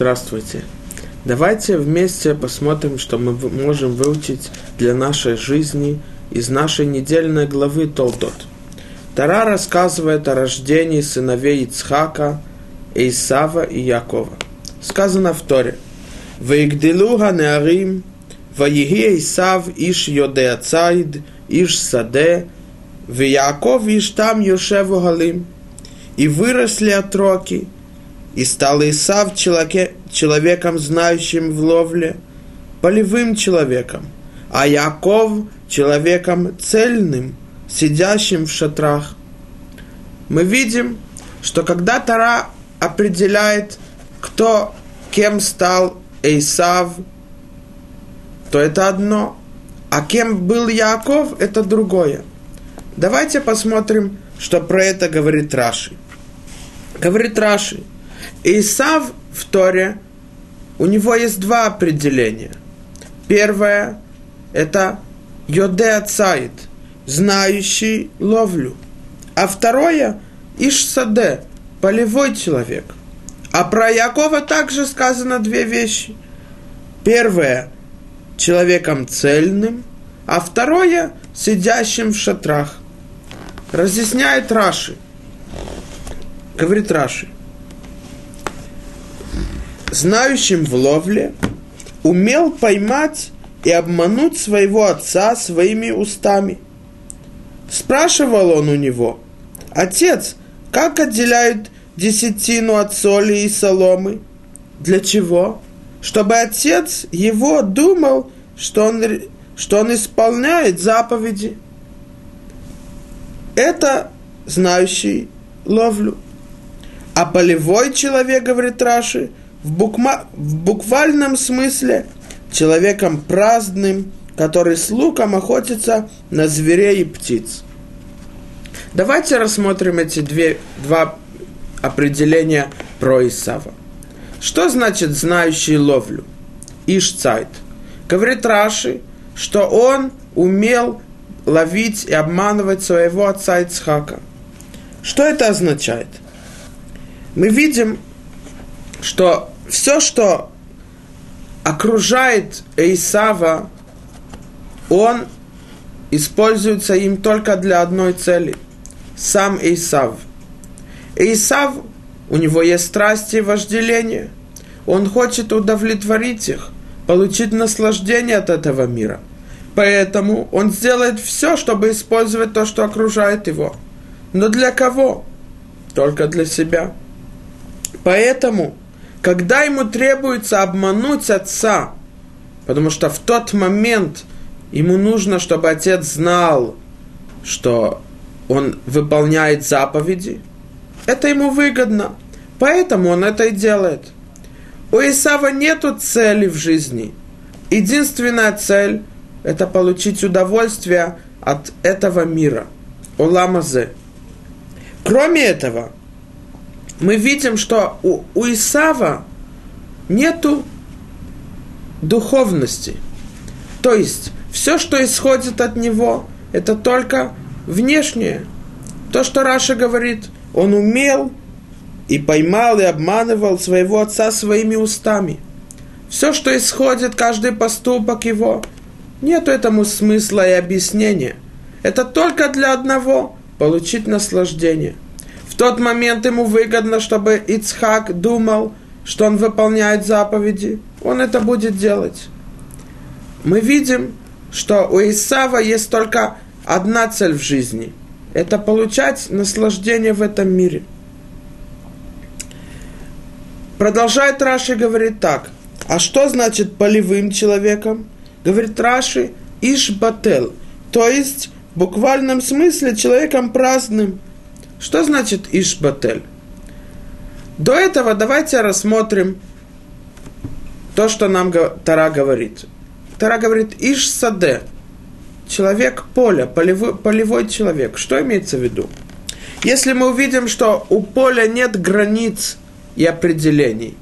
Здравствуйте. Давайте вместе посмотрим, что мы можем выучить для нашей жизни из нашей недельной главы Толдот. Тара рассказывает о рождении сыновей Ицхака, Исава и Якова. Сказано в Торе. «Ваигдилуга неарим, ваиги Исав иш йодеа цайд, иш саде, Яков иш там йошеву галим». И выросли отроки, и стал Исав человеком, знающим в ловле, полевым человеком, а Яков человеком цельным, сидящим в шатрах. Мы видим, что когда Тара определяет, кто кем стал Исав, то это одно, а кем был Яков, это другое. Давайте посмотрим, что про это говорит Раши. Говорит Раши – Исав в Торе, у него есть два определения. Первое – это Йоде Цайд, знающий ловлю. А второе – Ишсаде, полевой человек. А про Якова также сказано две вещи. Первое – человеком цельным, а второе – сидящим в шатрах. Разъясняет Раши. Говорит Раши – знающим в ловле, умел поймать и обмануть своего отца своими устами. Спрашивал он у него, «Отец, как отделяют десятину от соли и соломы? Для чего? Чтобы отец его думал, что он, что он исполняет заповеди. Это знающий ловлю. А полевой человек, говорит Раши, в, букма, в буквальном смысле человеком праздным, который с луком охотится на зверей и птиц. Давайте рассмотрим эти две, два определения про Исава. Что значит знающий ловлю? Ишцайт. Говорит Раши, что он умел ловить и обманывать своего отца Ицхака. Что это означает? Мы видим, что все, что окружает Исава, он используется им только для одной цели. Сам Исав. Исав, у него есть страсти и вожделение. Он хочет удовлетворить их, получить наслаждение от этого мира. Поэтому он сделает все, чтобы использовать то, что окружает его. Но для кого? Только для себя. Поэтому когда ему требуется обмануть отца, потому что в тот момент ему нужно, чтобы отец знал, что он выполняет заповеди, это ему выгодно. Поэтому он это и делает. У Исава нету цели в жизни. Единственная цель – это получить удовольствие от этого мира. Оламазе. Кроме этого – мы видим, что у, у Исава нету духовности. То есть все, что исходит от него, это только внешнее. То, что Раша говорит, он умел и поймал и обманывал своего отца своими устами. Все, что исходит, каждый поступок его, нет этому смысла и объяснения. Это только для одного – получить наслаждение – тот момент ему выгодно, чтобы Ицхак думал, что он выполняет заповеди, он это будет делать. Мы видим, что у Исава есть только одна цель в жизни – это получать наслаждение в этом мире. Продолжает Раши говорит так. А что значит полевым человеком? Говорит Раши Ишбател, то есть в буквальном смысле человеком праздным – что значит Ишбатель? До этого давайте рассмотрим то, что нам Тара говорит. Тара говорит Иш-Саде, человек поля, полевой, полевой человек. Что имеется в виду? Если мы увидим, что у поля нет границ и определений,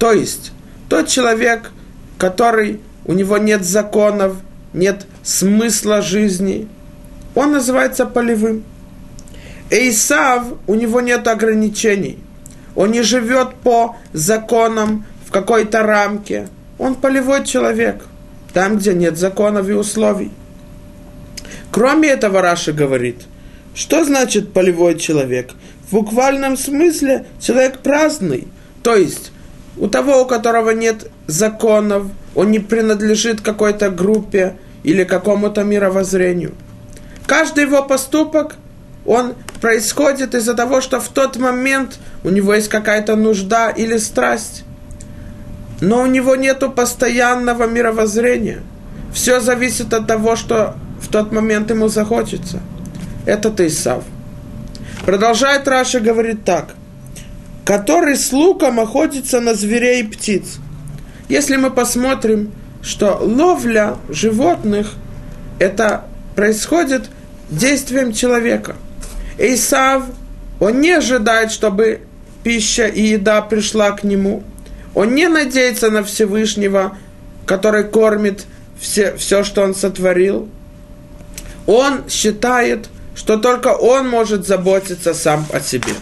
то есть тот человек, который у него нет законов, нет смысла жизни, он называется полевым. Эйсав, у него нет ограничений. он не живет по законам в какой-то рамке. Он полевой человек, там, где нет законов и условий. Кроме этого, Раша говорит, что значит полевой человек? В буквальном смысле человек праздный. То есть у того, у которого нет законов, он не принадлежит какой-то группе или какому-то мировоззрению. Каждый его поступок, он происходит из-за того, что в тот момент у него есть какая-то нужда или страсть. Но у него нет постоянного мировоззрения. Все зависит от того, что в тот момент ему захочется. Это Исав. Продолжает Раша говорит так. Который с луком охотится на зверей и птиц. Если мы посмотрим, что ловля животных это происходит действием человека. Исав, он не ожидает, чтобы пища и еда пришла к нему. Он не надеется на Всевышнего, который кормит все, все, что он сотворил. Он считает, что только он может заботиться сам о себе.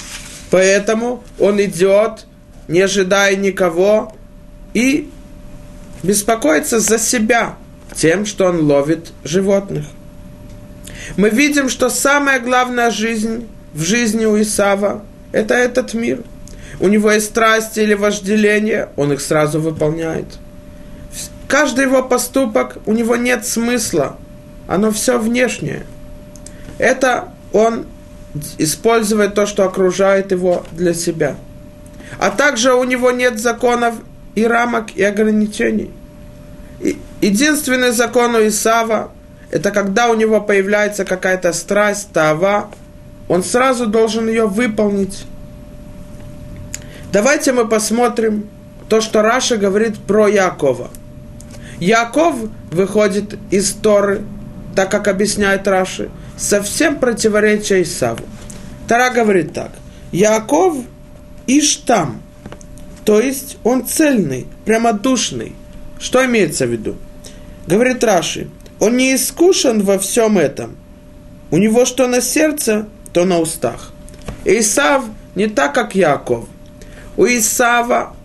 Поэтому он идет, не ожидая никого, и беспокоится за себя тем, что он ловит животных. Мы видим, что самая главная жизнь в жизни у Исава – это этот мир. У него есть страсти или вожделение, он их сразу выполняет. Каждый его поступок, у него нет смысла, оно все внешнее. Это он использует то, что окружает его для себя. А также у него нет законов и рамок и ограничений. Единственный закон у Исава – это когда у него появляется какая-то страсть, тава, он сразу должен ее выполнить. Давайте мы посмотрим то, что Раша говорит про Якова. Яков выходит из Торы, так как объясняет Раши, совсем противоречия Исаву. Тара говорит так. Яков Иштам, то есть он цельный, прямодушный. Что имеется в виду? Говорит Раши, он не искушен во всем этом. У него что на сердце, то на устах. Исав не так, как Яков. У Исава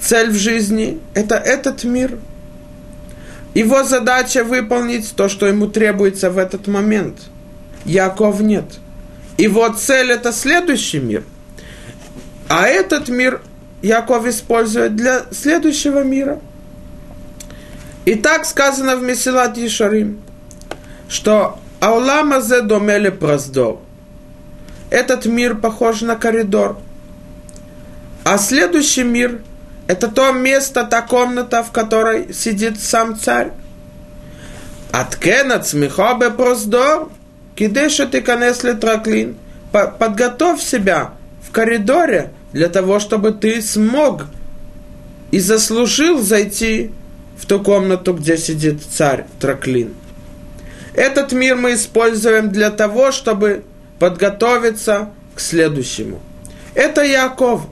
цель в жизни – это этот мир. Его задача выполнить то, что ему требуется в этот момент. Яков нет. Его цель – это следующий мир. А этот мир Яков использует для следующего мира. И так сказано в Месилат Ишарим, что Аулама зе домеле праздор. Этот мир похож на коридор. А следующий мир – это то место, та комната, в которой сидит сам царь. Аткена цмихобе проздор, кидеша ты конесли траклин. Подготовь себя в коридоре для того, чтобы ты смог и заслужил зайти в ту комнату, где сидит царь Траклин. Этот мир мы используем для того, чтобы подготовиться к следующему. Это Яков.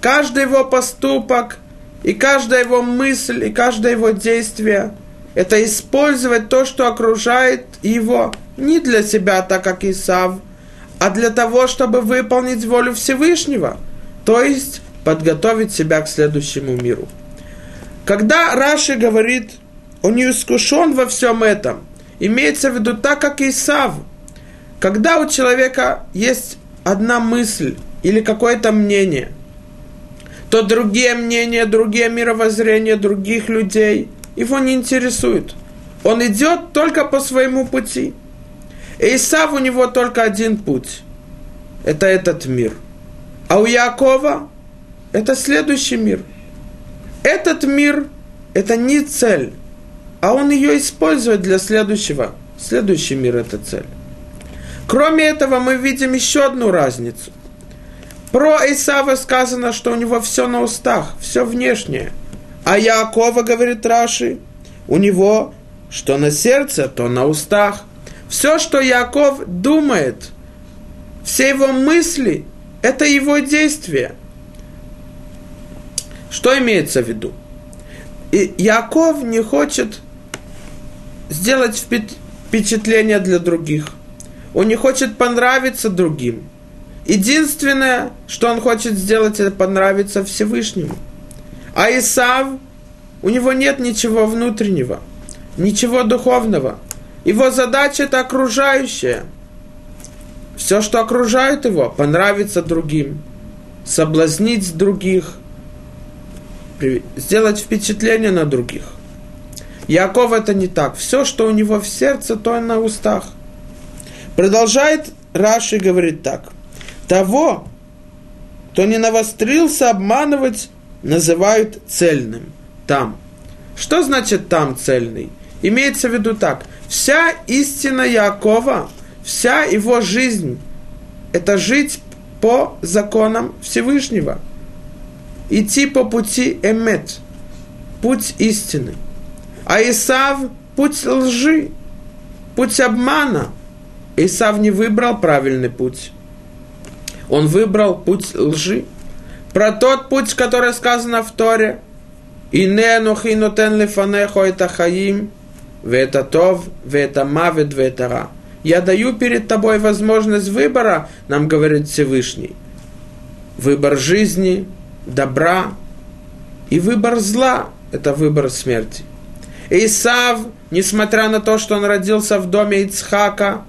Каждый его поступок, и каждая его мысль, и каждое его действие – это использовать то, что окружает его, не для себя, так как Исав, а для того, чтобы выполнить волю Всевышнего – то есть подготовить себя к следующему миру. Когда Раши говорит, он не искушен во всем этом, имеется в виду так, как Исав. Когда у человека есть одна мысль или какое-то мнение, то другие мнения, другие мировоззрения других людей его не интересуют. Он идет только по своему пути. И Исав у него только один путь. Это этот мир – а у Якова это следующий мир. Этот мир – это не цель, а он ее использует для следующего. Следующий мир – это цель. Кроме этого, мы видим еще одну разницу. Про Исава сказано, что у него все на устах, все внешнее. А Якова, говорит Раши, у него что на сердце, то на устах. Все, что Яков думает, все его мысли – это его действие. Что имеется в виду? И Яков не хочет сделать впечатление для других. Он не хочет понравиться другим. Единственное, что он хочет сделать, это понравиться Всевышнему. А Исав, у него нет ничего внутреннего, ничего духовного. Его задача это окружающее. Все, что окружает его, понравится другим, соблазнить других, сделать впечатление на других. Яков это не так. Все, что у него в сердце, то и на устах. Продолжает Раши говорит так. Того, кто не навострился обманывать, называют цельным. Там. Что значит там цельный? Имеется в виду так. Вся истина Якова, вся его жизнь, это жить по законам Всевышнего. Идти по пути Эмет, путь истины. А Исав – путь лжи, путь обмана. Исав не выбрал правильный путь. Он выбрал путь лжи. Про тот путь, который сказано в Торе. И не нотен лефанехо это хаим, это тов, это мавет, это ра. Я даю перед тобой возможность выбора, нам говорит Всевышний. Выбор жизни, добра и выбор зла – это выбор смерти. Исав, несмотря на то, что он родился в доме Ицхака,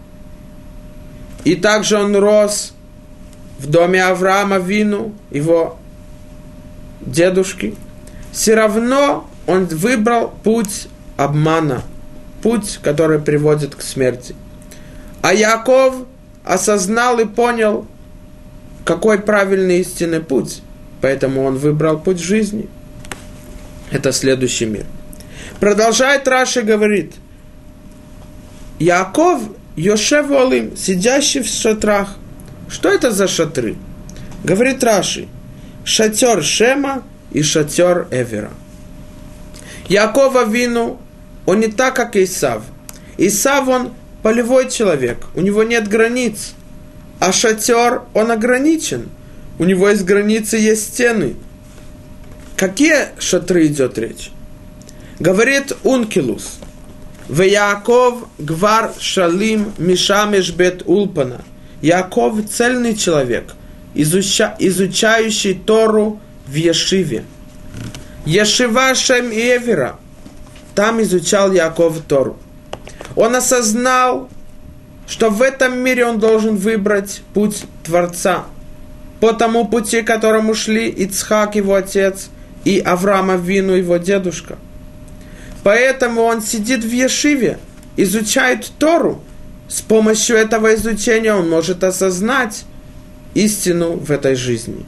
и также он рос в доме Авраама Вину, его дедушки, все равно он выбрал путь обмана, путь, который приводит к смерти. А Яков осознал и понял, какой правильный истинный путь. Поэтому он выбрал путь жизни. Это следующий мир. Продолжает Раши говорит, Яков Йошев Олим, сидящий в шатрах. Что это за шатры? Говорит Раши, шатер Шема и шатер Эвера. Якова Вину, он не так, как Исав. Исав, он полевой человек, у него нет границ. А шатер, он ограничен. У него есть границы, есть стены. Какие шатры идет речь? Говорит Ункилус. В Яков гвар шалим мишамеш бет улпана. Яков цельный человек, изуча, изучающий Тору в Ешиве. Ешива Шем Эвера. Там изучал Яков Тору. Он осознал, что в этом мире он должен выбрать путь Творца. По тому пути, которому шли Ицхак, его отец, и Авраама Вину, его дедушка. Поэтому он сидит в Ешиве, изучает Тору. С помощью этого изучения он может осознать истину в этой жизни.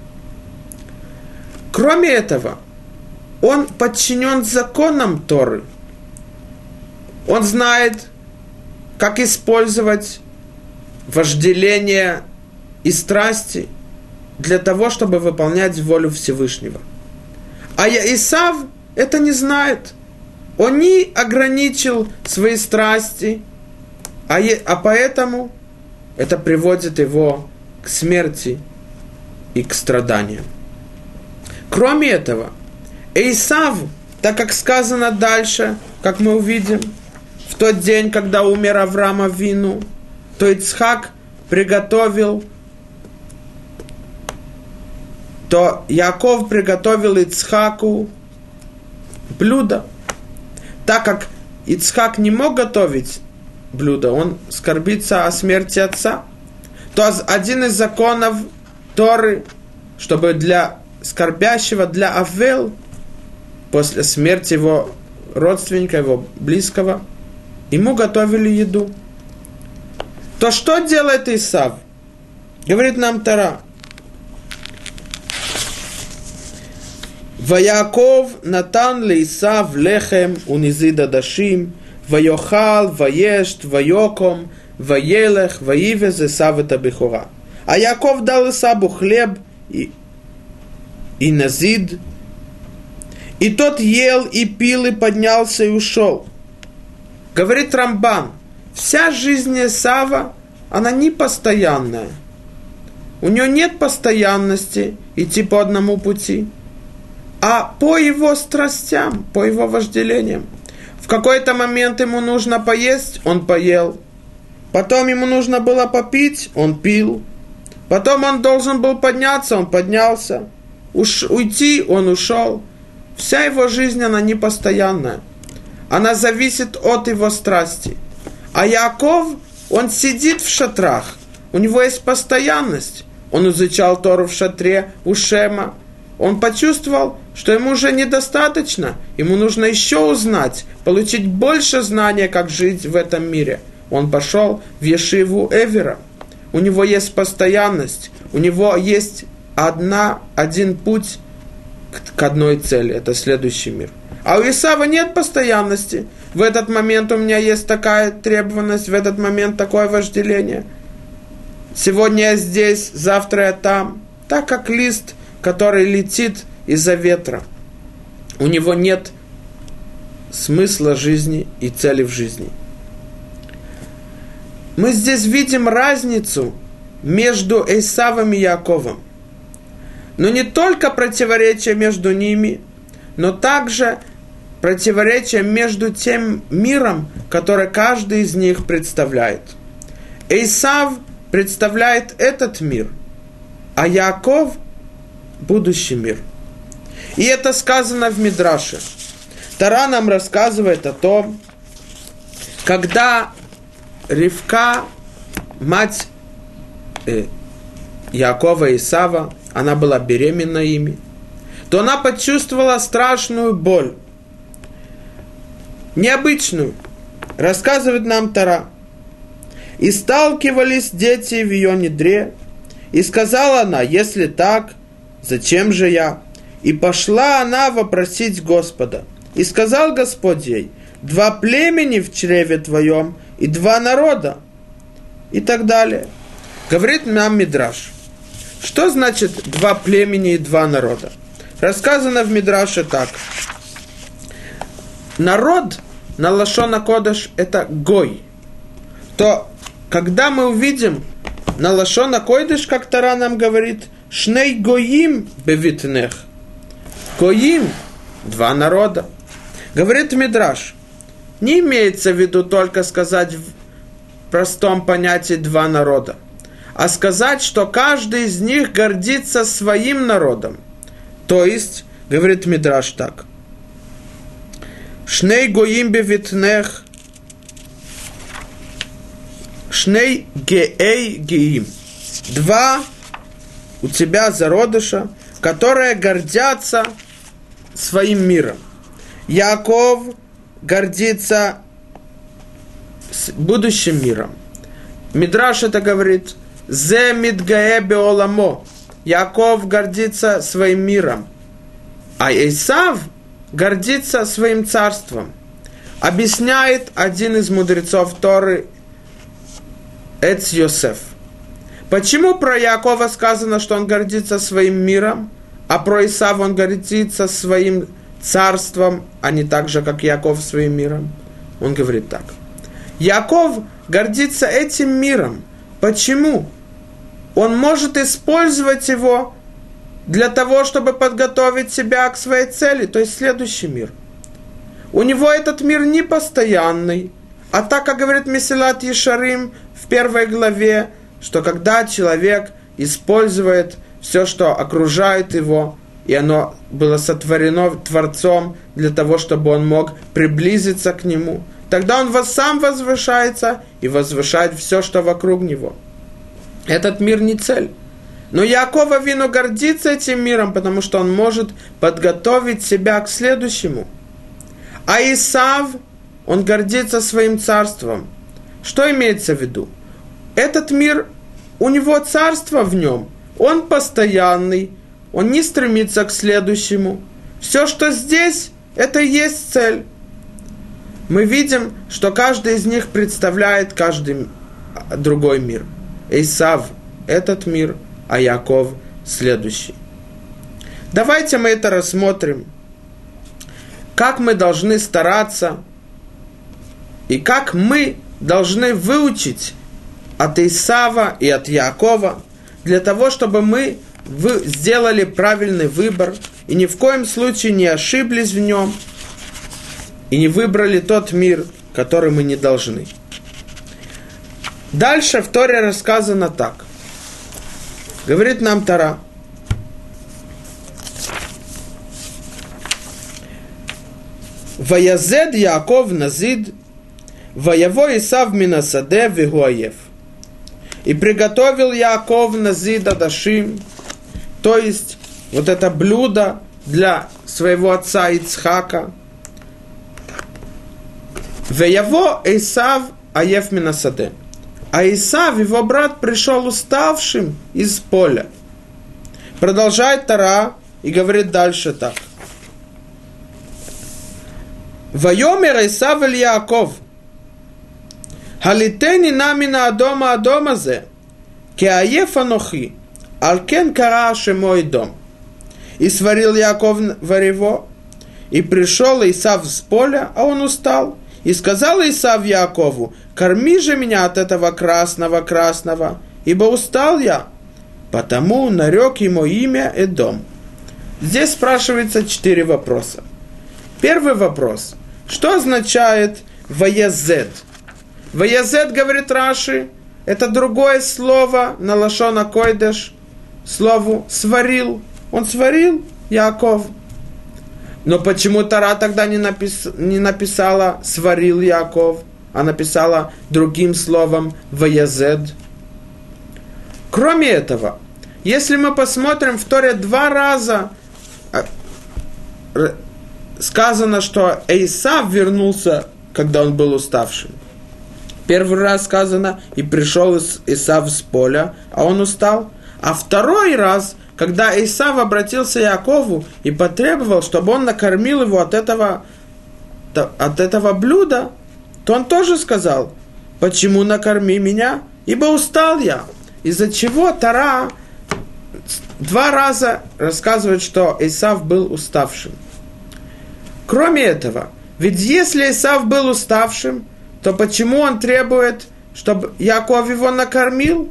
Кроме этого, он подчинен законам Торы. Он знает, как использовать вожделение и страсти для того, чтобы выполнять волю Всевышнего. А Исав это не знает. Он не ограничил свои страсти, а, е, а поэтому это приводит его к смерти и к страданиям. Кроме этого, Исав, так как сказано дальше, как мы увидим, в тот день, когда умер Авраама Вину, то Ицхак приготовил, то Яков приготовил Ицхаку блюдо. Так как Ицхак не мог готовить блюдо, он скорбится о смерти отца, то один из законов Торы, чтобы для скорбящего, для Авел, после смерти его родственника, его близкого, ему готовили еду. То что делает Исав? Говорит нам Тара. Ваяков натан лейсав лехем унизида дашим, вайохал, ваешт, вайоком, ваелех, ваивез Исав это бихора. А Яков дал Исабу хлеб и, и назид, и тот ел и пил и поднялся и ушел. Говорит Рамбан, вся жизнь Исава, она не постоянная. У него нет постоянности идти по одному пути, а по его страстям, по его вожделениям. В какой-то момент ему нужно поесть, он поел. Потом ему нужно было попить, он пил. Потом он должен был подняться, он поднялся. Уж, уйти, он ушел. Вся его жизнь, она непостоянная. Она зависит от его страсти. А Яков, он сидит в шатрах. У него есть постоянность. Он изучал Тору в шатре у Шема. Он почувствовал, что ему уже недостаточно. Ему нужно еще узнать, получить больше знания, как жить в этом мире. Он пошел в Ешиву Эвера. У него есть постоянность. У него есть одна, один путь к, к одной цели. Это следующий мир. А у Исава нет постоянности. В этот момент у меня есть такая требованность, в этот момент такое вожделение. Сегодня я здесь, завтра я там. Так как лист, который летит из-за ветра. У него нет смысла жизни и цели в жизни. Мы здесь видим разницу между Исавом и Яковом. Но не только противоречие между ними, но также противоречие между тем миром, который каждый из них представляет. Исав представляет этот мир, а Яков – будущий мир. И это сказано в Мидраше. Тара нам рассказывает о том, когда Ривка, мать э, Якова и Исава, она была беременна ими, то она почувствовала страшную боль. Необычную. Рассказывает нам Тара. И сталкивались дети в ее недре. И сказала она, если так, зачем же я? И пошла она вопросить Господа. И сказал Господь ей, два племени в чреве твоем и два народа. И так далее. Говорит нам Мидраш. Что значит два племени и два народа? Рассказано в Мидраше так. Народ на Лашона Кодыш это Гой. То, когда мы увидим на Лашона Кодыш, как Тара нам говорит, Шней Гоим бевитнех. Гоим – два народа. Говорит Мидраш, не имеется в виду только сказать в простом понятии два народа – а сказать, что каждый из них гордится своим народом. То есть, говорит Мидраш так. Шней гоим бевитнех, шней геэй геим. Два у тебя зародыша, которые гордятся своим миром. Яков гордится будущим миром. Мидраш это говорит, Зе мидгае беоламо. Яков гордится своим миром, а Исав гордится своим царством. Объясняет один из мудрецов Торы Эц Йосеф. Почему про Якова сказано, что он гордится своим миром, а про Исава он гордится своим царством, а не так же, как Яков своим миром? Он говорит так. Яков гордится этим миром. Почему? он может использовать его для того, чтобы подготовить себя к своей цели, то есть следующий мир. У него этот мир не постоянный, а так, как говорит Месилат Ешарим в первой главе, что когда человек использует все, что окружает его, и оно было сотворено Творцом для того, чтобы он мог приблизиться к нему, тогда он сам возвышается и возвышает все, что вокруг него – этот мир не цель. Но Якова Вину гордится этим миром, потому что он может подготовить себя к следующему. А Исав, он гордится своим царством. Что имеется в виду? Этот мир, у него царство в нем, он постоянный, он не стремится к следующему. Все, что здесь, это и есть цель. Мы видим, что каждый из них представляет каждый другой мир – Исав – этот мир, а Яков – следующий. Давайте мы это рассмотрим. Как мы должны стараться и как мы должны выучить от Исава и от Якова для того, чтобы мы сделали правильный выбор и ни в коем случае не ошиблись в нем и не выбрали тот мир, который мы не должны. Дальше в Торе рассказано так. Говорит нам Тара. Ваязед Яков Назид, Ваяво Исав Минасаде Вигуаев. И приготовил Яков Назида Дашим, то есть вот это блюдо для своего отца Ицхака. его Исав Аев Минасаде. А Исав, его брат, пришел уставшим из поля. Продолжает Тара и говорит дальше так. Вайомер Исав Иль Яков – Халитени намина адома адома зе. Кеаеф анохи. Алкен караше мой дом. И сварил Яков варево, и пришел Исав с поля, а он устал. И сказал Исав Якову, корми же меня от этого красного-красного, ибо устал я. Потому нарек ему имя Эдом. Здесь спрашивается четыре вопроса. Первый вопрос. Что означает «воезет»? Ваязет, говорит Раши, это другое слово на лашона койдеш, слову сварил. Он сварил Яков. Но почему Тара тогда не, напис, не написала сварил Яков, а написала другим словом ваязет? Кроме этого, если мы посмотрим в Торе два раза а, сказано, что Эйсав вернулся, когда он был уставшим. Первый раз сказано, и пришел Исав с поля, а он устал. А второй раз, когда Исав обратился к Якову и потребовал, чтобы он накормил его от этого, от этого блюда, то он тоже сказал, почему накорми меня, ибо устал я. Из-за чего Тара два раза рассказывает, что Исав был уставшим. Кроме этого, ведь если Исав был уставшим, то почему он требует, чтобы Яков его накормил?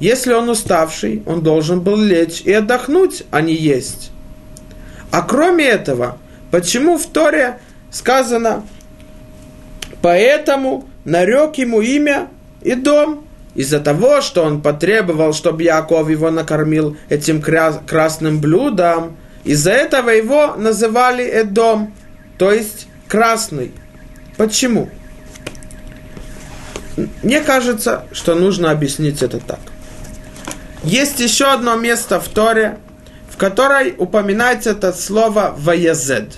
Если он уставший, он должен был лечь и отдохнуть, а не есть. А кроме этого, почему в Торе сказано, поэтому нарек ему имя и дом, из-за того, что он потребовал, чтобы Яков его накормил этим красным блюдом, из-за этого его называли Эдом, то есть красный. Почему? Мне кажется, что нужно объяснить это так. Есть еще одно место в Торе, в которой упоминается это слово «ваязед».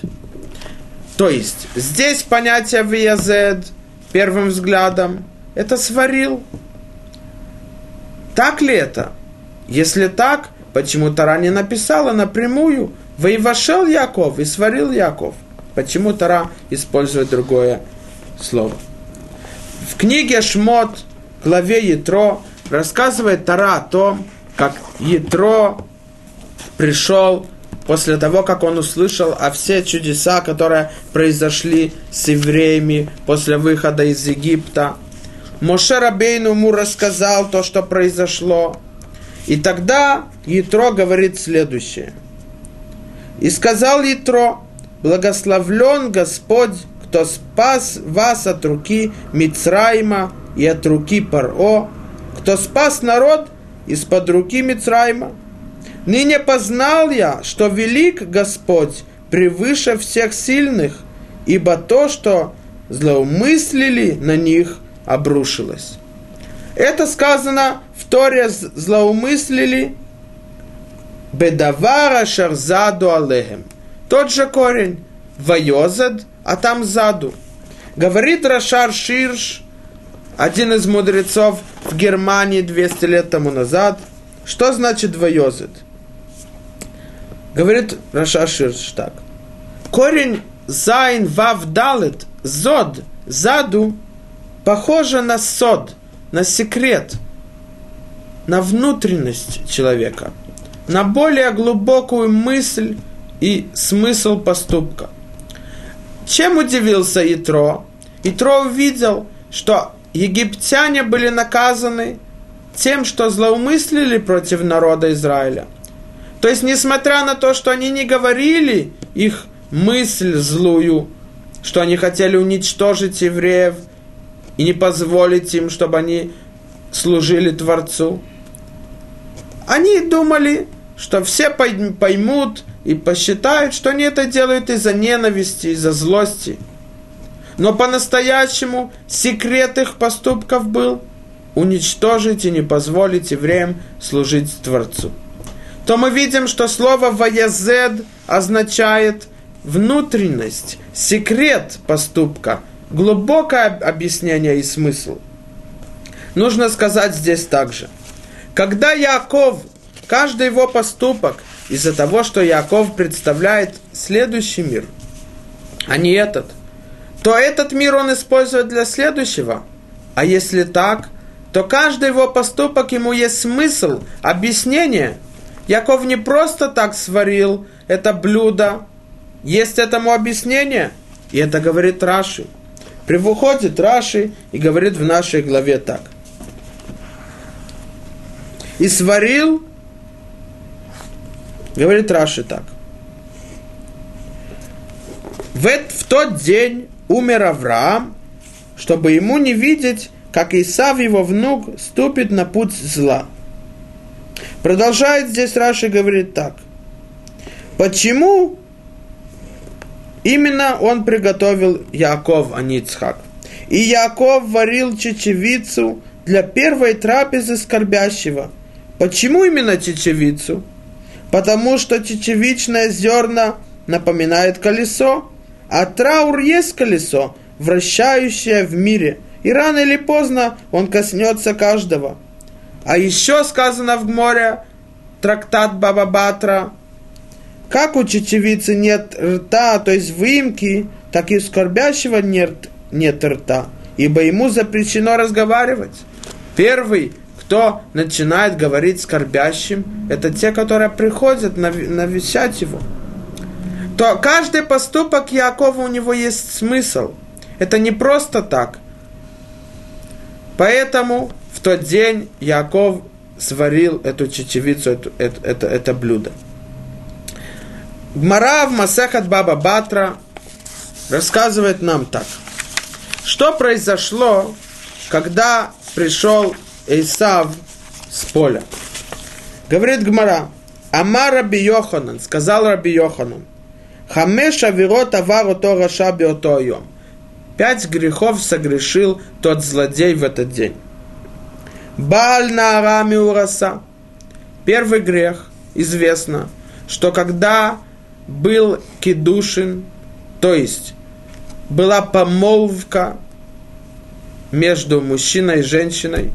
То есть, здесь понятие «ваязед» первым взглядом – это «сварил». Так ли это? Если так, почему Тара не написала напрямую «воевошел Яков» и «сварил Яков»? Почему Тара использует другое слово? В книге Шмот, главе Ятро, рассказывает Тара о том, как Ятро пришел после того, как он услышал о все чудеса, которые произошли с евреями после выхода из Египта. Моше Рабейну ему рассказал то, что произошло. И тогда Ятро говорит следующее. И сказал Ятро, Благословлен Господь, кто спас вас от руки Мицрайма и от руки Паро, кто спас народ из-под руки Мицрайма. Ныне познал я, что велик Господь превыше всех сильных, ибо то, что злоумыслили на них, обрушилось. Это сказано в Торе злоумыслили Бедавара Шарзаду Алехем. Тот же корень. Вайозад, а там заду. Говорит Рашар Ширш, один из мудрецов в Германии 200 лет тому назад, что значит вайозад? Говорит Рашар Ширш так. Корень Зайн Вав Далет, Зод, Заду, похоже на сод, на секрет, на внутренность человека, на более глубокую мысль, и смысл поступка. Чем удивился Итро? Итро увидел, что египтяне были наказаны тем, что злоумыслили против народа Израиля. То есть, несмотря на то, что они не говорили их мысль злую, что они хотели уничтожить евреев и не позволить им, чтобы они служили Творцу, Они думали, что все поймут и посчитают, что они это делают из-за ненависти, из-за злости. Но по-настоящему секрет их поступков был уничтожить и не позволить евреям служить Творцу. То мы видим, что слово «ваязед» означает внутренность, секрет поступка, глубокое объяснение и смысл. Нужно сказать здесь также. Когда Яков, каждый его поступок, из-за того, что Яков представляет следующий мир, а не этот – то этот мир он использует для следующего. А если так, то каждый его поступок ему есть смысл, объяснение. Яков не просто так сварил это блюдо, есть этому объяснение, и это говорит Раши. Привыходит Раши и говорит в нашей главе так. И сварил, говорит Раши так. В, в тот день умер Авраам, чтобы ему не видеть, как Исав, его внук, ступит на путь зла. Продолжает здесь Раши говорит так. Почему именно он приготовил Яков, а не Ицхак? И Яков варил чечевицу для первой трапезы скорбящего. Почему именно чечевицу? Потому что чечевичное зерна напоминает колесо, а траур есть колесо, вращающее в мире, и рано или поздно он коснется каждого. А еще сказано в море, трактат Баба Батра, как у чечевицы нет рта, то есть выемки, так и у скорбящего нет, нет рта, ибо ему запрещено разговаривать. Первый, кто начинает говорить скорбящим, это те, которые приходят навещать его то каждый поступок Якова у него есть смысл. Это не просто так. Поэтому в тот день Яков сварил эту чечевицу, это, это, это, это блюдо. Гмара в Масехат Баба Батра рассказывает нам так. Что произошло, когда пришел Исав с поля? Говорит Гмара, Амар Раби Йоханан, сказал Раби Йоханан, Хамеш авирот авар ото раша биото йом. Пять грехов согрешил тот злодей в этот день. Баль на араме ураса. Первый грех, известно, что когда был кедушин, то есть была помолвка между мужчиной и женщиной,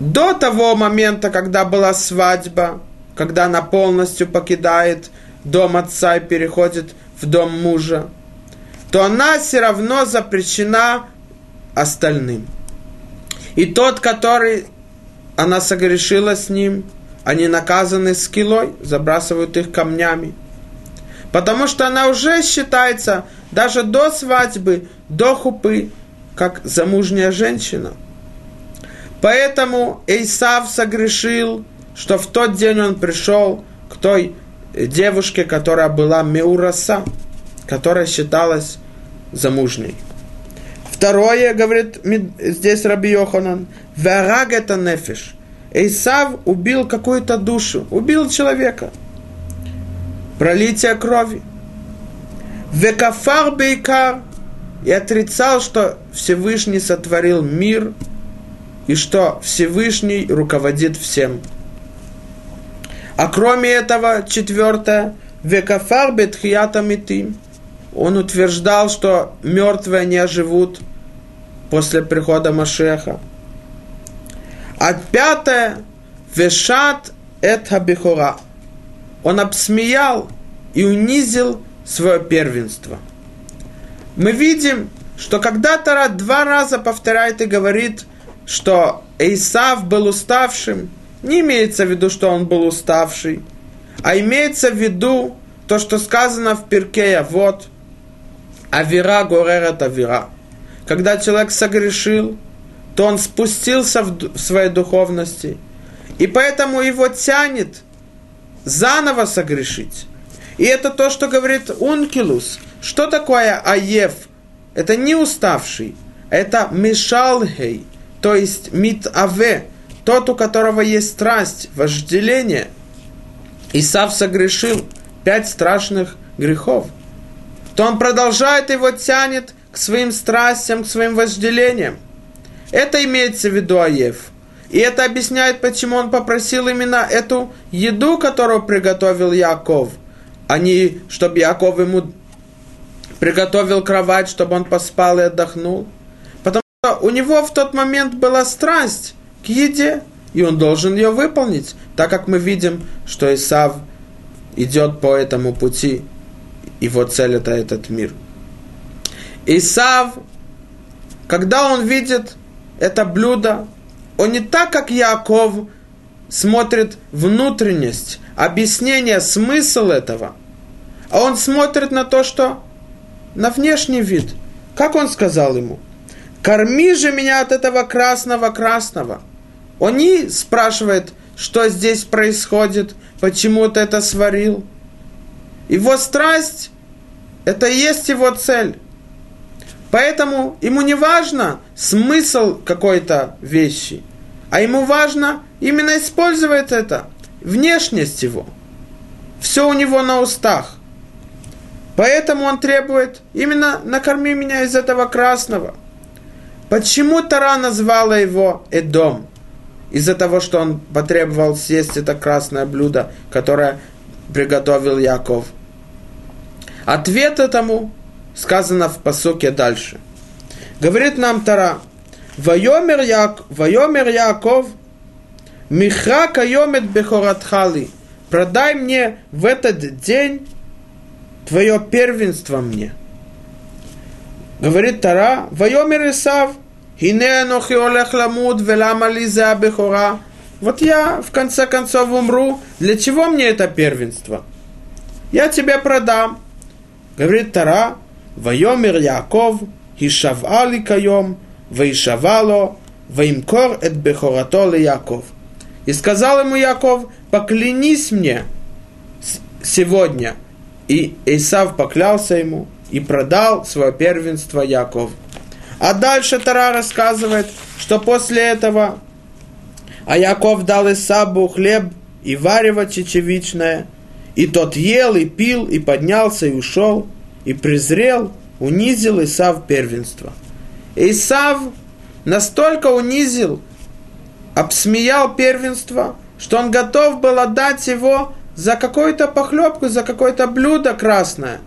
до того момента, когда была свадьба, когда она полностью покидает дом отца и переходит в дом мужа, то она все равно запрещена остальным. И тот, который она согрешила с ним, они наказаны скилой, забрасывают их камнями. Потому что она уже считается даже до свадьбы, до хупы, как замужняя женщина. Поэтому Исав согрешил, что в тот день он пришел к той девушке, которая была Меураса, которая считалась замужней. Второе, говорит здесь Раби Йоханан, «Вараг это нефиш». Исав убил какую-то душу, убил человека. Пролитие крови. Векафар бейкар и отрицал, что Всевышний сотворил мир и что Всевышний руководит всем. А кроме этого, четвертое, векафар бетхията митим. Он утверждал, что мертвые не оживут после прихода Машеха. А пятое, вешат эт хабихора. Он обсмеял и унизил свое первенство. Мы видим, что когда Тара два раза повторяет и говорит, что Исав был уставшим, не имеется в виду, что он был уставший, а имеется в виду то, что сказано в Перкея, вот, авира горерет авира. Когда человек согрешил, то он спустился в своей духовности, и поэтому его тянет заново согрешить. И это то, что говорит Ункилус. Что такое аев? Это не уставший, это мишалгей, то есть мит аве, тот, у которого есть страсть, вожделение, Исав согрешил пять страшных грехов, то он продолжает его тянет к своим страстям, к своим вожделениям. Это имеется в виду Аев. И это объясняет, почему он попросил именно эту еду, которую приготовил Яков, а не чтобы Яков ему приготовил кровать, чтобы он поспал и отдохнул. У него в тот момент была страсть к еде, и он должен ее выполнить, так как мы видим, что Исав идет по этому пути, его цель это этот мир. Исав, когда он видит это блюдо, он не так, как Яков, смотрит внутренность, объяснение, смысл этого, а он смотрит на то, что на внешний вид. Как он сказал ему? Корми же меня от этого красного-красного. Он не спрашивает, что здесь происходит, почему ты это сварил. Его страсть – это и есть его цель. Поэтому ему не важно смысл какой-то вещи, а ему важно именно использовать это, внешность его. Все у него на устах. Поэтому он требует именно накорми меня из этого красного. Почему Тара назвала его Эдом? Из-за того, что он потребовал съесть это красное блюдо, которое приготовил Яков. Ответ этому сказано в посоке дальше. Говорит нам Тара, Вайомер, Як... Вайомер Яков, Миха кайомет бехоратхали, продай мне в этот день твое первенство мне. Говорит Тара, Вайомер Исав, Хине анохи олех ламуд, велама лиза бехора. Вот я в конце концов умру. Для чего мне это первенство? Я тебе продам. Говорит Тара, Вайомер Яков, Хишавали кайом, Ваишавало, Ваимкор эт бехорато Яков. И сказал ему Яков, поклянись мне сегодня – и Исав поклялся ему и продал свое первенство Яков. А дальше Тара рассказывает, что после этого а Яков дал Исабу хлеб и варево чечевичное, и тот ел и пил, и поднялся и ушел, и презрел, унизил Исав первенство. Исав настолько унизил, обсмеял первенство, что он готов был отдать его за какую-то похлебку, за какое-то блюдо красное.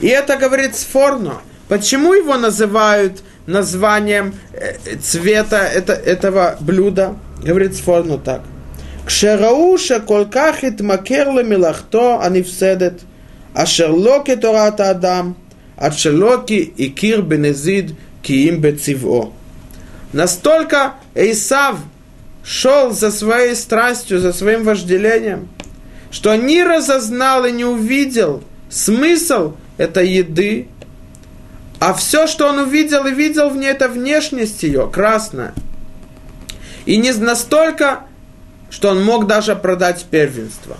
И это говорит Сфорно. Почему его называют названием э, цвета это, этого блюда? Говорит Сфорно так. Кшерауша колкахит макерле милахто анифседет, ашерлоки тората адам, отшелоки и кир бенезид киим бециво. Настолько Исав шел за своей страстью, за своим вожделением – что не разознал и не увидел смысл этой еды, а все, что он увидел и видел в ней, это внешность ее, красная. И не настолько, что он мог даже продать первенство.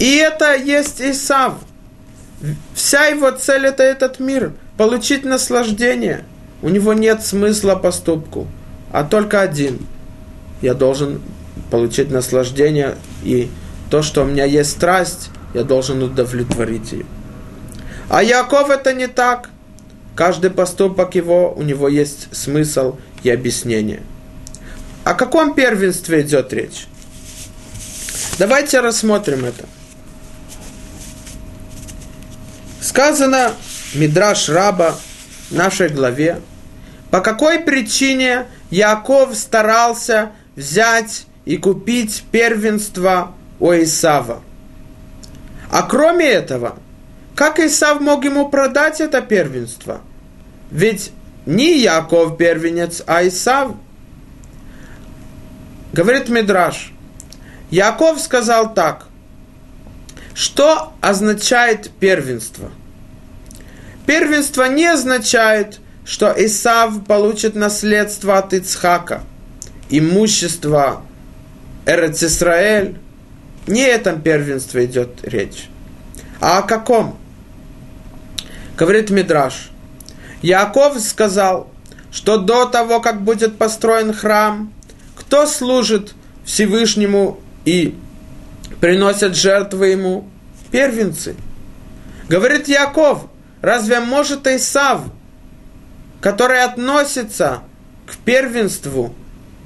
И это есть Исав. Вся его цель это этот мир, получить наслаждение. У него нет смысла поступку, а только один. Я должен получить наслаждение и то, что у меня есть страсть, я должен удовлетворить ее. А Яков это не так. Каждый поступок его, у него есть смысл и объяснение. О каком первенстве идет речь? Давайте рассмотрим это. Сказано Мидраш Раба в нашей главе, по какой причине Яков старался взять и купить первенство у Исава. А кроме этого, как Исав мог ему продать это первенство? Ведь не Яков первенец, а Исав. Говорит Мидраш, Яков сказал так, что означает первенство? Первенство не означает, что Исав получит наследство от Ицхака, имущество Эрец Исраэль, не о этом первенстве идет речь. А о каком? Говорит Мидраш. Яков сказал, что до того, как будет построен храм, кто служит Всевышнему и приносят жертвы ему первенцы. Говорит Яков, разве может Исав, который относится к первенству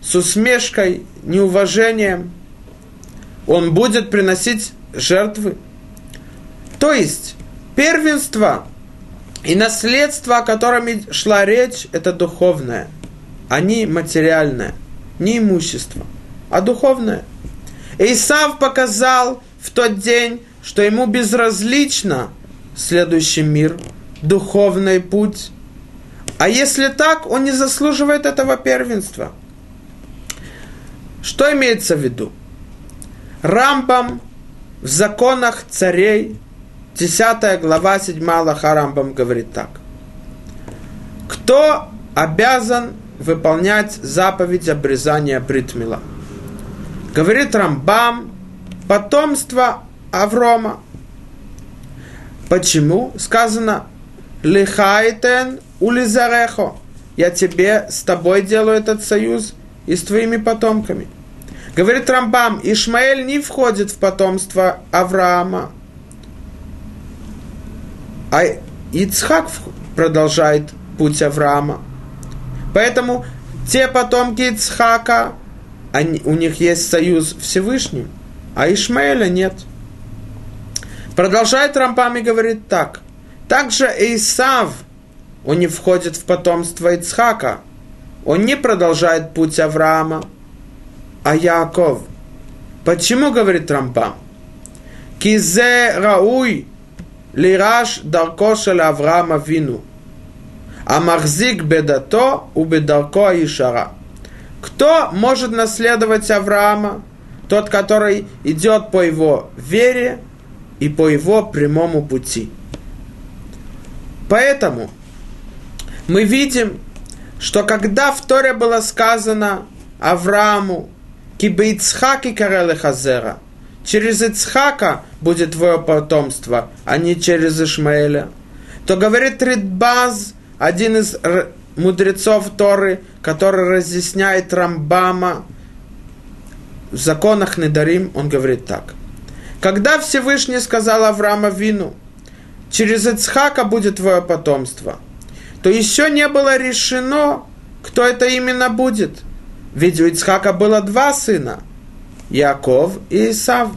с усмешкой, неуважением, он будет приносить жертвы? То есть, первенство и наследство, о котором шла речь, это духовное, а не материальное, не имущество, а духовное – Исав показал в тот день, что ему безразлично следующий мир, духовный путь. А если так, он не заслуживает этого первенства. Что имеется в виду? Рамбам в законах царей, 10 глава 7 Аллаха Рамбам говорит так. Кто обязан выполнять заповедь обрезания бритмила? Говорит Рамбам, потомство Аврома. Почему? Сказано, лихайтен улизарехо. Я тебе, с тобой делаю этот союз и с твоими потомками. Говорит Рамбам, Ишмаэль не входит в потомство Авраама. А Ицхак продолжает путь Авраама. Поэтому те потомки Ицхака, они, у них есть союз Всевышним, а Ишмаэля нет. Продолжает Рампам и говорит так. Также Исав, он не входит в потомство Ицхака, он не продолжает путь Авраама, а Яков. Почему, говорит Рампам? Кизе рауй шел Авраама вину. А махзик бедато у бедарко Ишара. Кто может наследовать Авраама? Тот, который идет по его вере и по его прямому пути. Поэтому мы видим, что когда в Торе было сказано Аврааму, кибе Ицхак и Карелы Хазера, через Ицхака будет твое потомство, а не через Ишмаэля, то говорит Ридбаз, один из мудрецов Торы, который разъясняет Рамбама в законах Недарим, он говорит так. Когда Всевышний сказал Авраама Вину, через Ицхака будет твое потомство, то еще не было решено, кто это именно будет. Ведь у Ицхака было два сына, Яков и Исав.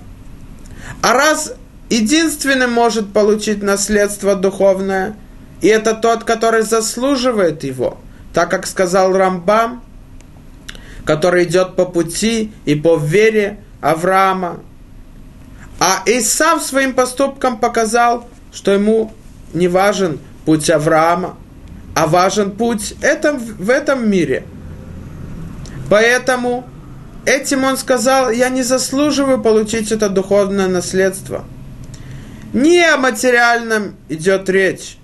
А раз единственным может получить наследство духовное – и это тот, который заслуживает его. Так как сказал Рамбам, который идет по пути и по вере Авраама. А Исав своим поступком показал, что ему не важен путь Авраама, а важен путь этом, в этом мире. Поэтому этим он сказал, я не заслуживаю получить это духовное наследство. Не о материальном идет речь,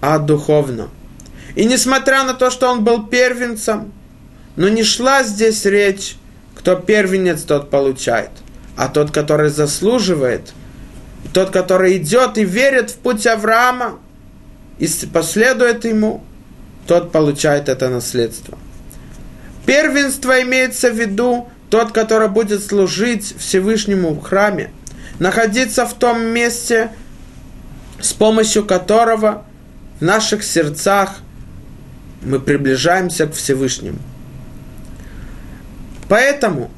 а духовно. И несмотря на то, что он был первенцем, но не шла здесь речь, кто первенец, тот получает, а тот, который заслуживает, тот, который идет и верит в путь Авраама и последует ему, тот получает это наследство. Первенство имеется в виду тот, который будет служить Всевышнему в храме, находиться в том месте, с помощью которого в наших сердцах мы приближаемся к Всевышнему. Поэтому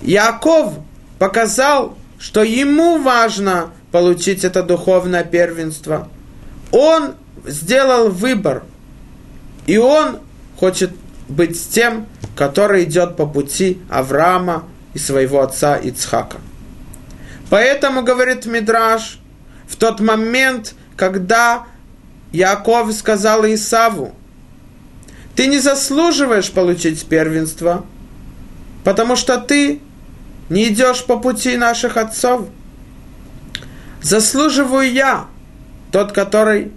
Яков показал, что ему важно получить это духовное первенство. Он сделал выбор, и он хочет быть тем, который идет по пути Авраама и своего отца Ицхака. Поэтому, говорит Мидраш, в тот момент, когда Яков сказал Исаву, ты не заслуживаешь получить первенство, потому что ты не идешь по пути наших отцов. Заслуживаю я, тот, который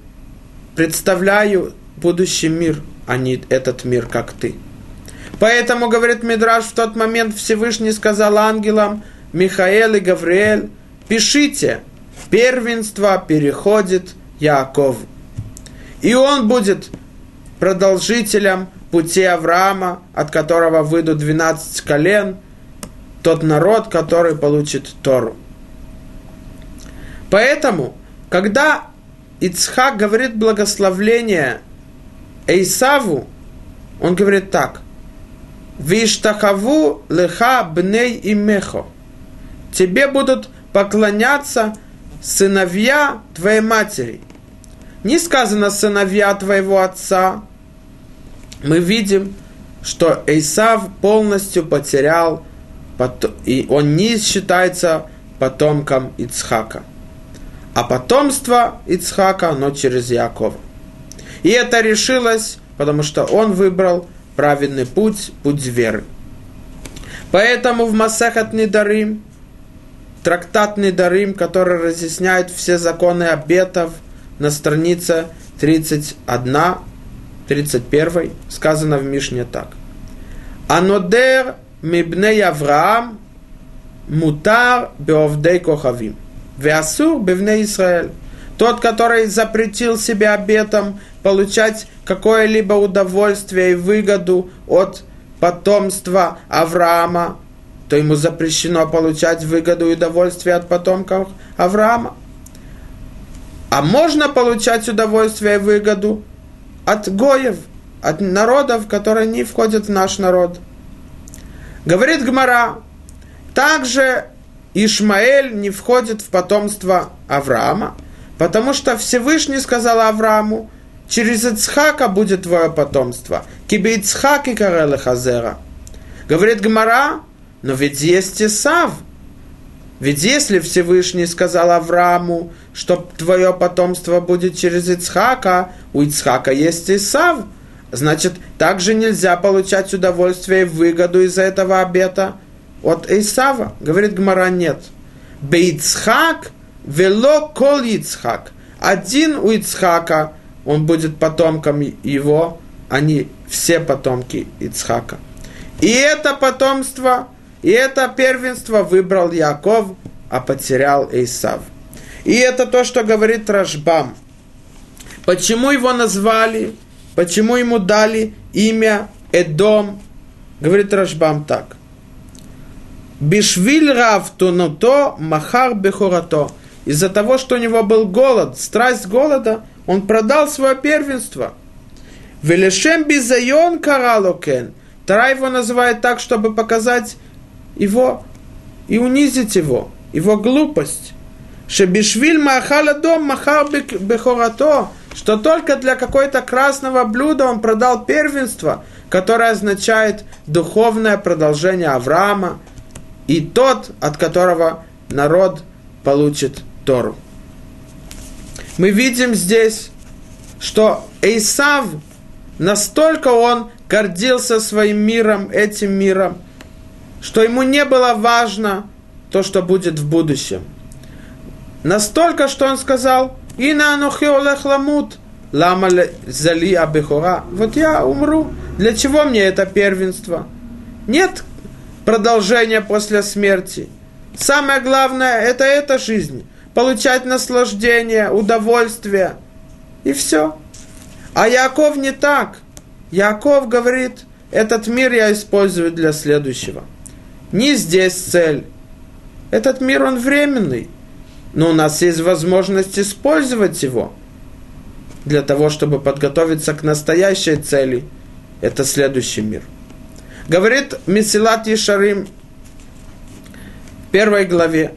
представляю будущий мир, а не этот мир, как ты. Поэтому, говорит Мидраш, в тот момент Всевышний сказал ангелам Михаил и Гавриэль, пишите, первенство переходит Якову. И он будет продолжителем пути Авраама, от которого выйдут 12 колен, тот народ, который получит Тору. Поэтому, когда Ицхак говорит благословление Эйсаву, он говорит так. Виштахаву леха бней и мехо. Тебе будут поклоняться сыновья твоей матери. Не сказано сыновья твоего отца. Мы видим, что Эйсав полностью потерял, и он не считается потомком Ицхака. А потомство Ицхака, оно через Якова. И это решилось, потому что он выбрал праведный путь, путь веры. Поэтому в Масехат Недарим, трактат Недарим, который разъясняет все законы обетов, на странице 31, 31, сказано в Мишне так. Анодер мибней Авраам мутар беовдей кохавим. Веасур бевней Израиль. Тот, который запретил себе обетом получать какое-либо удовольствие и выгоду от потомства Авраама, то ему запрещено получать выгоду и удовольствие от потомков Авраама. А можно получать удовольствие и выгоду от гоев, от народов, которые не входят в наш народ. Говорит Гмара, также Ишмаэль не входит в потомство Авраама, потому что Всевышний сказал Аврааму, через Ицхака будет твое потомство. Кибе Ицхак и Карелы Хазера. Говорит Гмара, но ведь есть Исав. Ведь если Всевышний сказал Аврааму, что твое потомство будет через Ицхака, у Ицхака есть Исав, значит, также нельзя получать удовольствие и выгоду из-за этого обета – от Исава. Говорит Гмара, нет. Бейцхак вело кол Ицхак. Один у Ицхака, он будет потомком его, они все потомки Ицхака. И это потомство, и это первенство выбрал Яков, а потерял Исав. И это то, что говорит Рашбам. Почему его назвали, почему ему дали имя Эдом, говорит Рашбам так. Бишвиль то махар бехорато. Из-за того, что у него был голод, страсть голода, он продал свое первенство. Велешем бизайон каралокен. Тара его называет так, чтобы показать его и унизить его, его глупость. Шебишвиль махала дом махар бехорато, что только для какой-то красного блюда он продал первенство, которое означает духовное продолжение Авраама, и тот, от которого народ получит Тору. Мы видим здесь, что Эйсав, настолько он гордился своим миром, этим миром, что ему не было важно то, что будет в будущем. Настолько, что он сказал, «Ина анухи олех ламут, лама зали абихора». Вот я умру. Для чего мне это первенство? Нет продолжение после смерти. Самое главное – это эта жизнь. Получать наслаждение, удовольствие. И все. А Яков не так. Яков говорит, этот мир я использую для следующего. Не здесь цель. Этот мир, он временный. Но у нас есть возможность использовать его для того, чтобы подготовиться к настоящей цели. Это следующий мир – Говорит Месилат Ешарим в первой главе,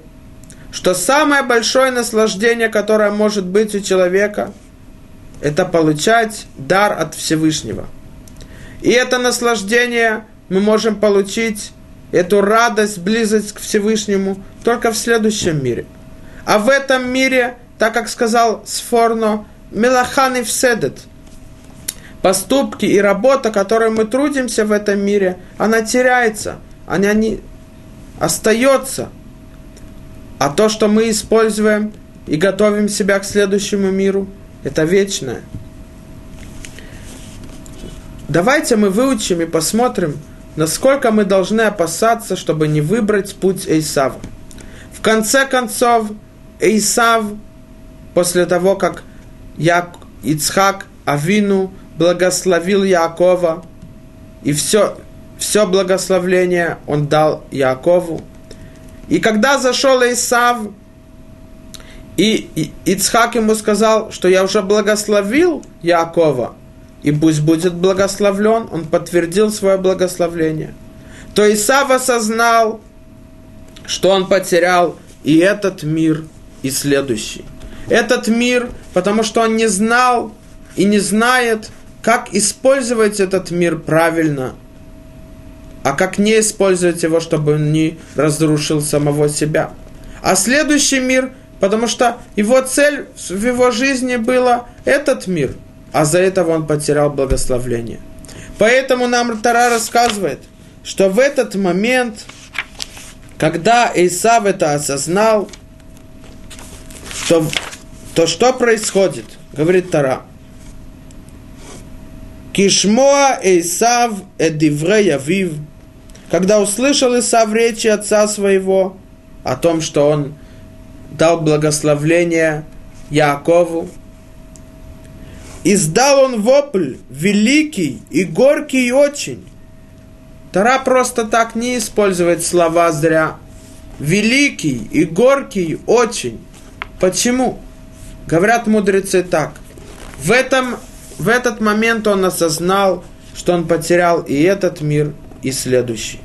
что самое большое наслаждение, которое может быть у человека, это получать дар от Всевышнего. И это наслаждение мы можем получить, эту радость, близость к Всевышнему только в следующем мире. А в этом мире, так как сказал Сфорно, Мелахан и Вседет – поступки и работа, которой мы трудимся в этом мире, она теряется, она не остается. А то, что мы используем и готовим себя к следующему миру, это вечное. Давайте мы выучим и посмотрим, насколько мы должны опасаться, чтобы не выбрать путь Эйсава. В конце концов, Эйсав, после того, как Як, Ицхак, Авину – благословил Якова, и все, все благословление он дал Якову. И когда зашел Исав, и Ицхак ему сказал, что я уже благословил Якова, и пусть будет благословлен, он подтвердил свое благословление. То Исав осознал, что он потерял и этот мир, и следующий. Этот мир, потому что он не знал и не знает, как использовать этот мир правильно, а как не использовать его, чтобы он не разрушил самого себя. А следующий мир, потому что его цель в его жизни была этот мир, а за этого он потерял благословление. Поэтому нам Тара рассказывает, что в этот момент, когда Исав это осознал, то, то что происходит? Говорит Тара – Кишмоа Эйсав Эдивре Явив, когда услышал Исав речи отца своего о том, что он дал благословление Якову, издал он вопль великий и горький очень. Тара просто так не использует слова зря. Великий и горький очень. Почему? Говорят мудрецы так. В этом в этот момент он осознал, что он потерял и этот мир, и следующий.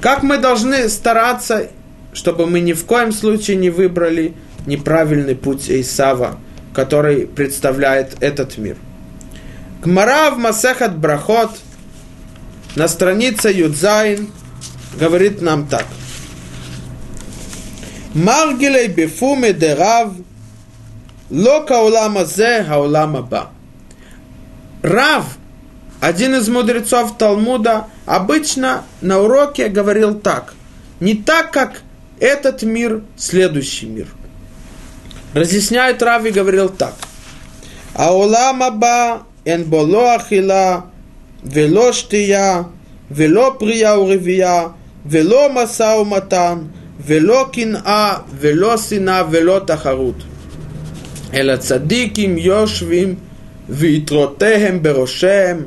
Как мы должны стараться, чтобы мы ни в коем случае не выбрали неправильный путь Исава, который представляет этот мир. Гмара в Масехат Брахот на странице Юдзайн говорит нам так. Маргилей бефуме дерав лока улама зе хаулама ба. Рав, один из мудрецов Талмуда, обычно на уроке говорил так. Не так, как этот мир, следующий мир. Разъясняет Рав и говорил так. Аулам аба эн боло ахила, вело штия, вело прия уревия, вело מסע ומתן, ולא קנאה, ולא שנאה, ולא תחרות. אלא צדיקים יושבים ויתרותיהם בראשיהם,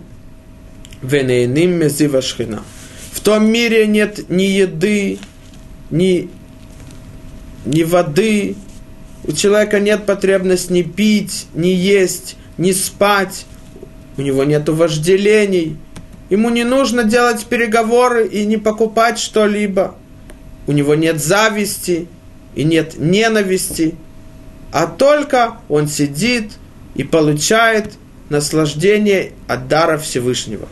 Венейним мезива шхина. В том мире нет ни еды, ни, ни воды. У человека нет потребности ни пить, ни есть, ни спать. У него нет вожделений. Ему не нужно делать переговоры и не покупать что-либо. У него нет зависти и нет ненависти. А только он сидит и получает наслаждение от дара Всевышнего.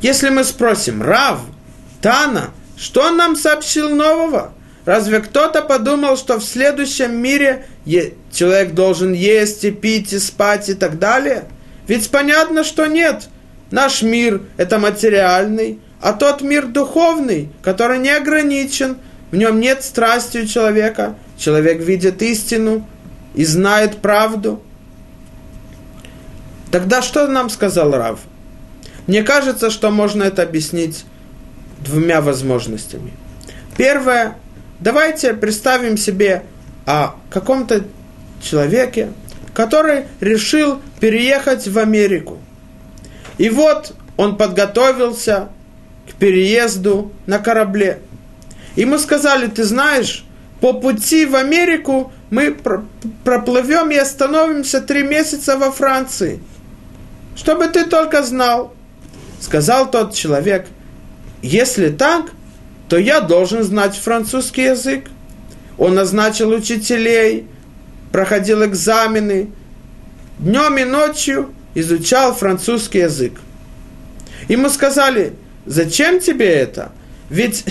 Если мы спросим, Рав, Тана, что он нам сообщил нового? Разве кто-то подумал, что в следующем мире человек должен есть и пить и спать и так далее? Ведь понятно, что нет. Наш мир – это материальный, а тот мир духовный, который не ограничен, в нем нет страсти у человека. Человек видит истину и знает правду – Тогда что нам сказал Рав? Мне кажется, что можно это объяснить двумя возможностями. Первое, давайте представим себе о каком-то человеке, который решил переехать в Америку. И вот он подготовился к переезду на корабле. Ему сказали, ты знаешь, по пути в Америку мы проплывем и остановимся три месяца во Франции – чтобы ты только знал. Сказал тот человек, если так, то я должен знать французский язык. Он назначил учителей, проходил экзамены, днем и ночью изучал французский язык. Ему сказали, зачем тебе это? Ведь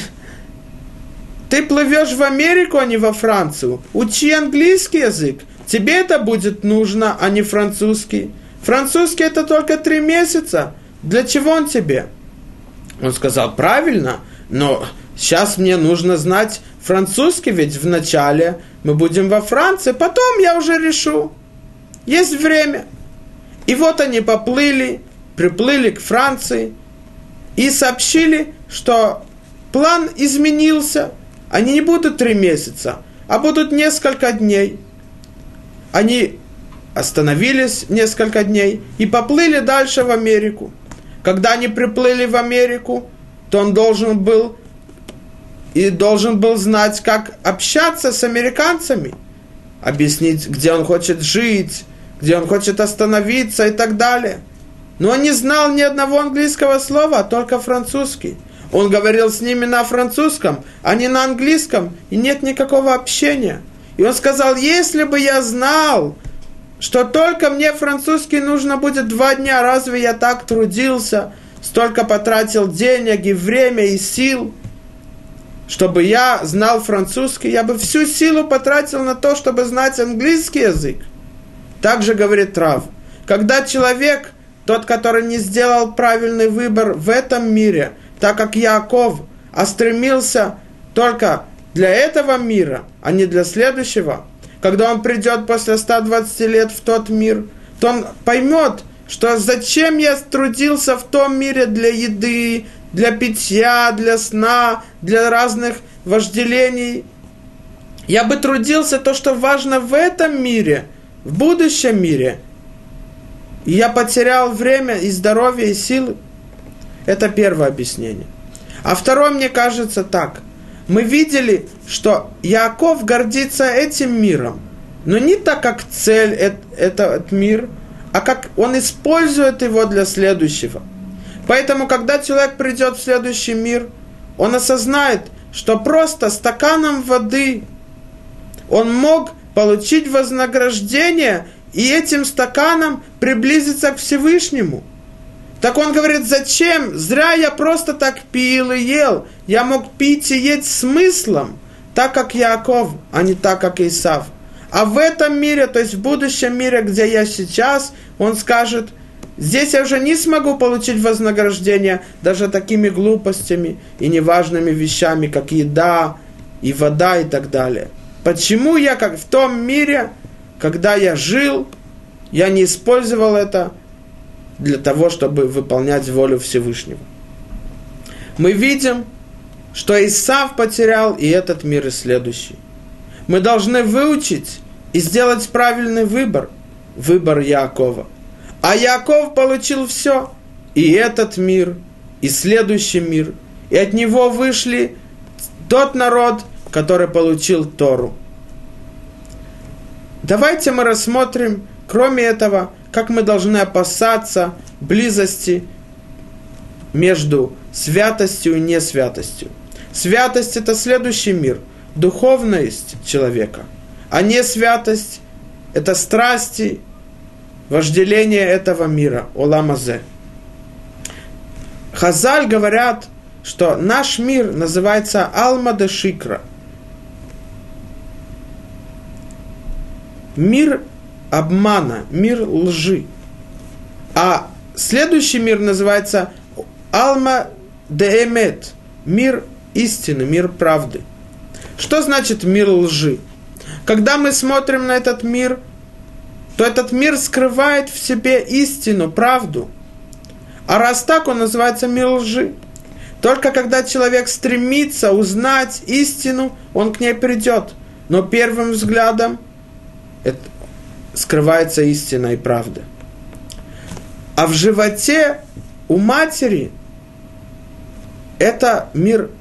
ты плывешь в Америку, а не во Францию. Учи английский язык. Тебе это будет нужно, а не французский. Французский это только три месяца. Для чего он тебе? Он сказал, правильно, но сейчас мне нужно знать французский, ведь вначале мы будем во Франции, потом я уже решу. Есть время. И вот они поплыли, приплыли к Франции и сообщили, что план изменился. Они не будут три месяца, а будут несколько дней. Они остановились несколько дней и поплыли дальше в Америку. Когда они приплыли в Америку, то он должен был и должен был знать, как общаться с американцами, объяснить, где он хочет жить, где он хочет остановиться и так далее. Но он не знал ни одного английского слова, только французский. Он говорил с ними на французском, а не на английском, и нет никакого общения. И он сказал, если бы я знал, что только мне французский нужно будет два дня, разве я так трудился, столько потратил денег и время и сил, чтобы я знал французский, я бы всю силу потратил на то, чтобы знать английский язык. Также говорит Трав. Когда человек, тот, который не сделал правильный выбор в этом мире, так как Яков, а стремился только для этого мира, а не для следующего, когда он придет после 120 лет в тот мир, то он поймет, что зачем я трудился в том мире для еды, для питья, для сна, для разных вожделений. Я бы трудился то, что важно в этом мире, в будущем мире. И я потерял время и здоровье, и силы. Это первое объяснение. А второе, мне кажется, так мы видели, что Яков гордится этим миром, но не так, как цель этот мир, а как он использует его для следующего. Поэтому, когда человек придет в следующий мир, он осознает, что просто стаканом воды он мог получить вознаграждение и этим стаканом приблизиться к Всевышнему – так он говорит, зачем? Зря я просто так пил и ел. Я мог пить и есть смыслом, так как Яков, а не так как Исав. А в этом мире, то есть в будущем мире, где я сейчас, он скажет, здесь я уже не смогу получить вознаграждение даже такими глупостями и неважными вещами, как еда и вода и так далее. Почему я, как в том мире, когда я жил, я не использовал это для того, чтобы выполнять волю Всевышнего. Мы видим, что Исав потерял и этот мир, и следующий. Мы должны выучить и сделать правильный выбор, выбор Якова. А Яков получил все, и этот мир, и следующий мир, и от него вышли тот народ, который получил Тору. Давайте мы рассмотрим, кроме этого, как мы должны опасаться близости между святостью и несвятостью. Святость – это следующий мир, духовность человека, а не святость – это страсти, вожделение этого мира, оламазе. Хазаль говорят, что наш мир называется Алма де Шикра. Мир обмана, мир лжи. А следующий мир называется Алма де Эмет, мир истины, мир правды. Что значит мир лжи? Когда мы смотрим на этот мир, то этот мир скрывает в себе истину, правду. А раз так, он называется мир лжи. Только когда человек стремится узнать истину, он к ней придет. Но первым взглядом скрывается истина и правда. А в животе у матери это мир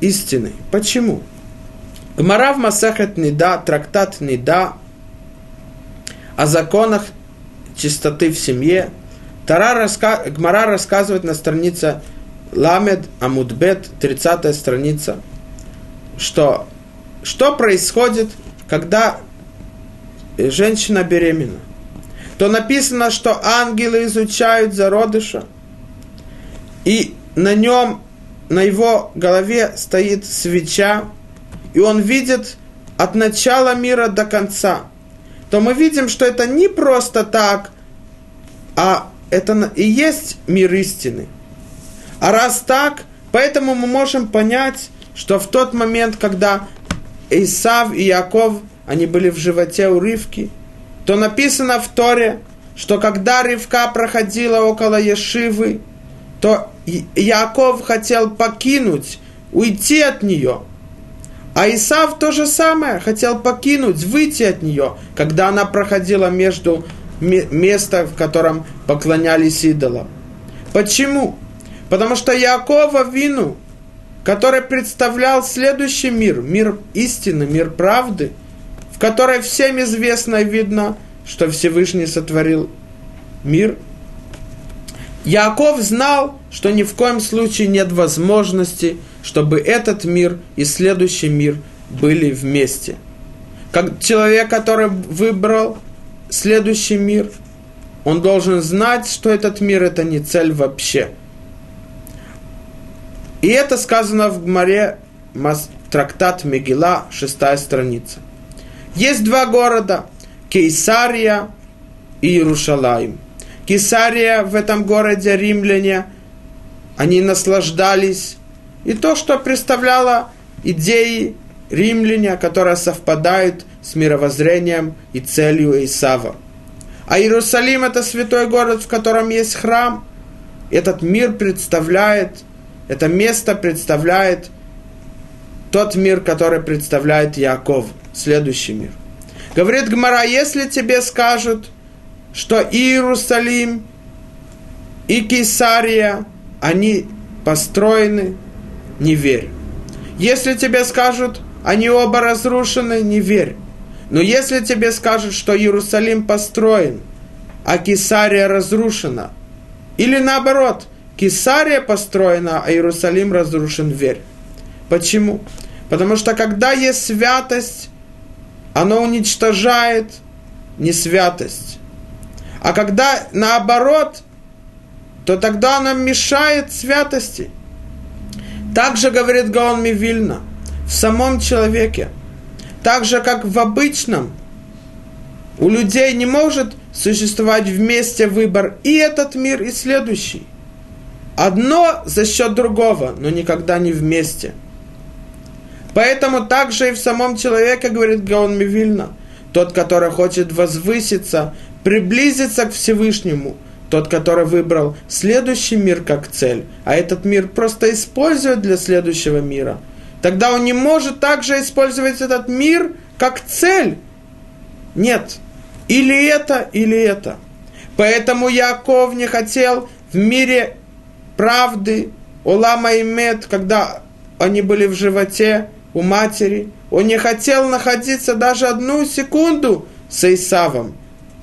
истины. Почему? Гмара в Масахет Нида, трактат Нида о законах чистоты в семье. Тара раска... Гмара рассказывает на странице Ламед Амудбет, 30 страница, что, что происходит, когда женщина беременна то написано, что ангелы изучают зародыша, и на нем, на его голове стоит свеча, и он видит от начала мира до конца, то мы видим, что это не просто так, а это и есть мир истины. А раз так, поэтому мы можем понять, что в тот момент, когда Исав и Яков, они были в животе у Ривки – то написано в Торе, что когда Ривка проходила около Ешивы, то Яков хотел покинуть, уйти от нее. А Исав то же самое, хотел покинуть, выйти от нее, когда она проходила между местом, в котором поклонялись идолам. Почему? Потому что Якова вину, который представлял следующий мир, мир истины, мир правды, в которой всем известно и видно, что Всевышний сотворил мир. Яков знал, что ни в коем случае нет возможности, чтобы этот мир и следующий мир были вместе. Как человек, который выбрал следующий мир, он должен знать, что этот мир это не цель вообще. И это сказано в Гмаре трактат Мегила, шестая страница. Есть два города, Кейсария и Иерушалаим. Кейсария в этом городе римляне, они наслаждались. И то, что представляло идеи римляне, которые совпадают с мировоззрением и целью Исава. А Иерусалим – это святой город, в котором есть храм. Этот мир представляет, это место представляет тот мир, который представляет Яков, следующий мир. Говорит Гмара, если тебе скажут, что Иерусалим и Кесария, они построены, не верь. Если тебе скажут, они оба разрушены, не верь. Но если тебе скажут, что Иерусалим построен, а Кесария разрушена, или наоборот, Кесария построена, а Иерусалим разрушен, верь. Почему? Потому что когда есть святость, оно уничтожает не святость. А когда наоборот, то тогда оно мешает святости. Также говорит Гаон Мивильна – в самом человеке. Так же, как в обычном, у людей не может существовать вместе выбор и этот мир, и следующий. Одно за счет другого, но никогда не вместе. Поэтому также и в самом человеке, говорит Гаон Мивильна, тот, который хочет возвыситься, приблизиться к Всевышнему, тот, который выбрал следующий мир как цель, а этот мир просто использует для следующего мира – тогда он не может также использовать этот мир как цель. Нет. Или это, или это. Поэтому Яков не хотел в мире правды, Олама и Мед, когда они были в животе у матери, он не хотел находиться даже одну секунду с Исавом,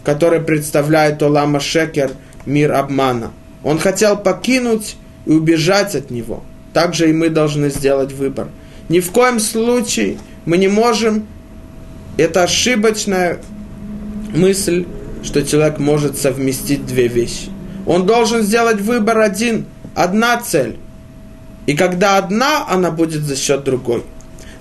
который представляет Олама Шекер, мир обмана. Он хотел покинуть и убежать от него. Также и мы должны сделать выбор – ни в коем случае мы не можем, это ошибочная мысль, что человек может совместить две вещи. Он должен сделать выбор один, одна цель. И когда одна, она будет за счет другой.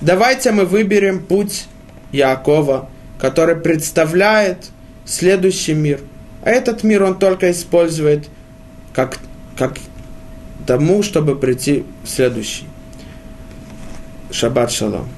Давайте мы выберем путь Якова, который представляет следующий мир. А этот мир он только использует как, как тому, чтобы прийти в следующий. Шаббат шалом.